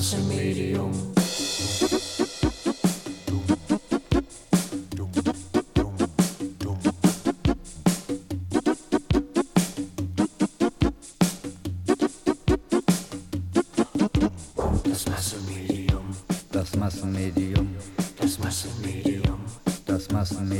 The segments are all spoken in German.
das Massenmedium macht. Das Massenmedium. Das Massenmedium.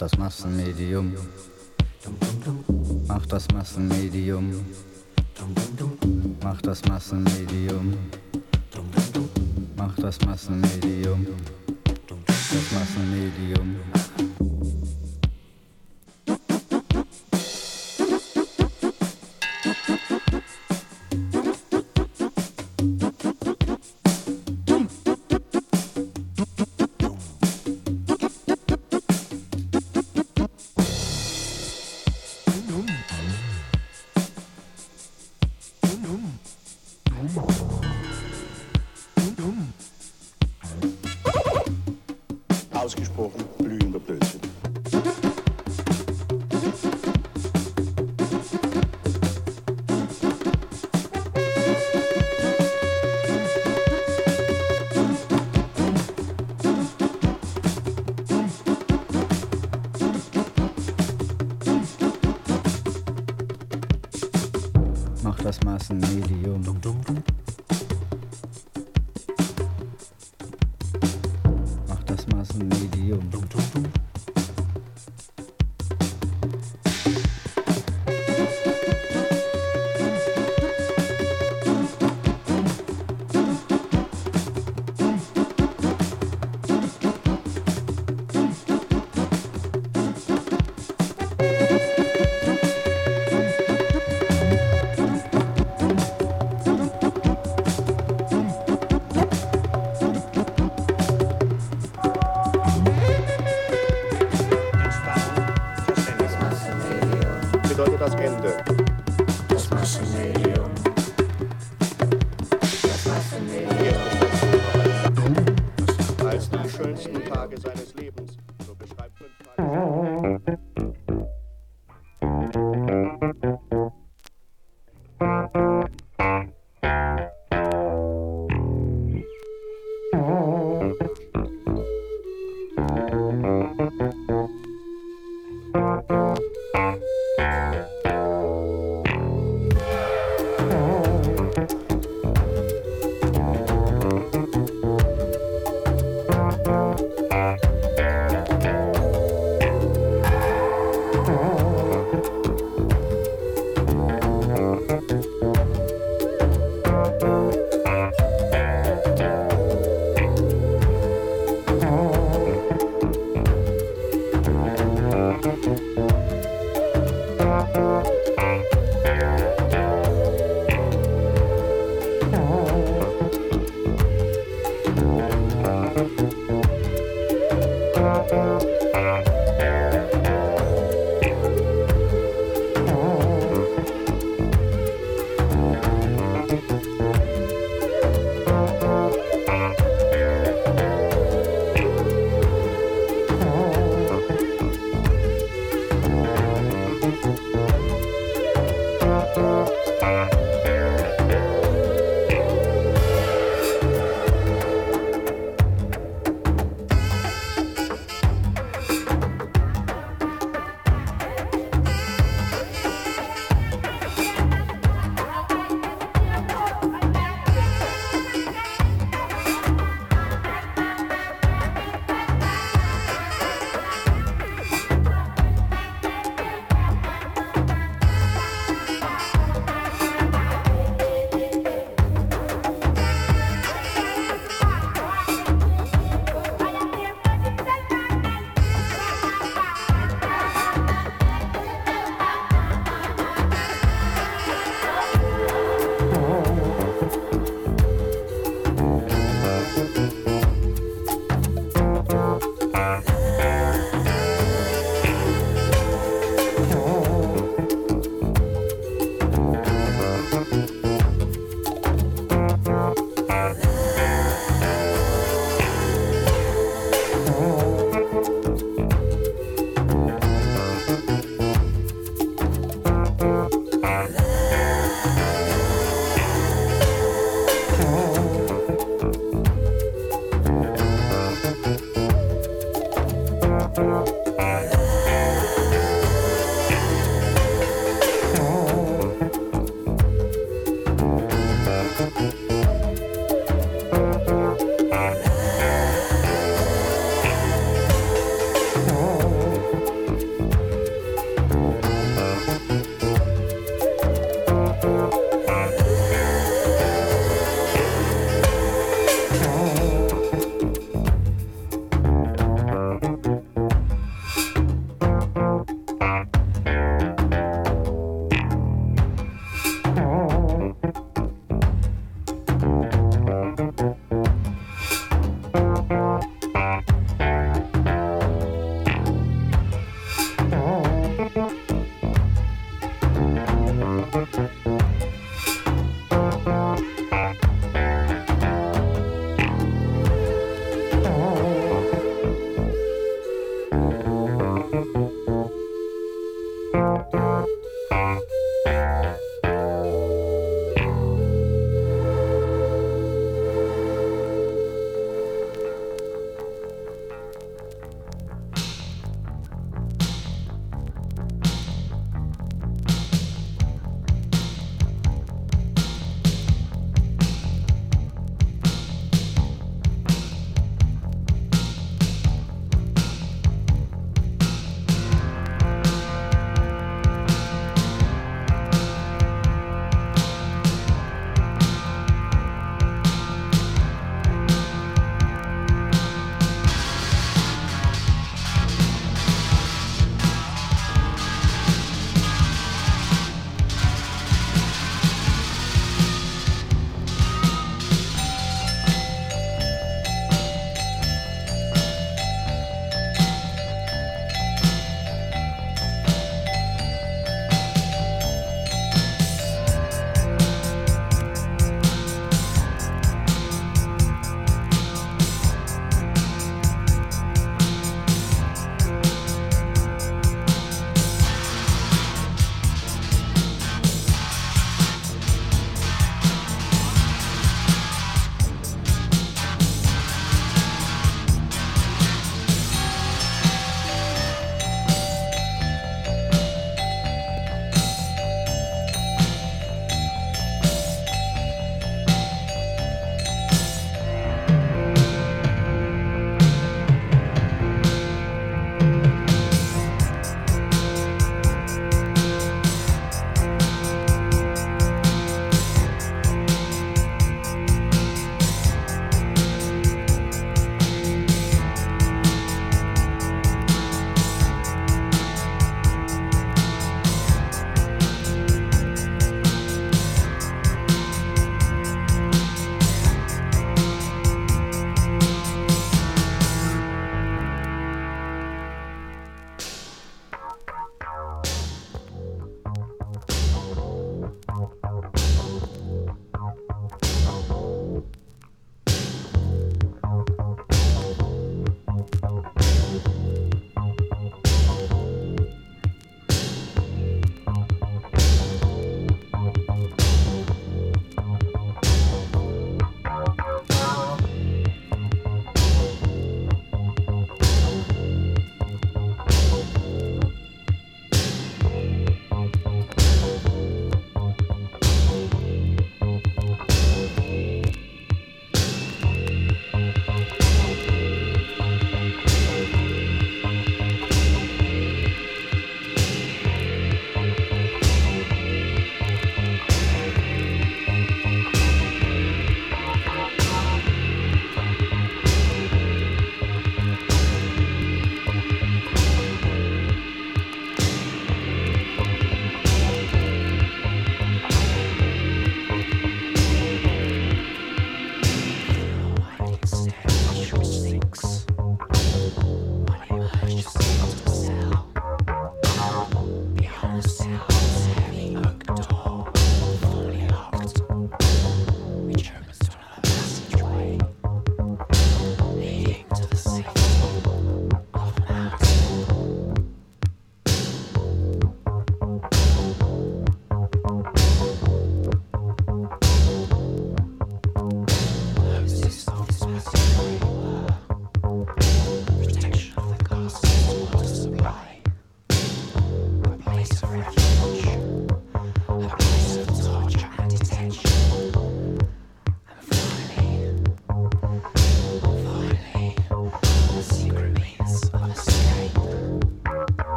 das Massenmedium. Macht das Massenmedium. Macht das Massenmedium. Das Massenmedium. ausgesprochen blühender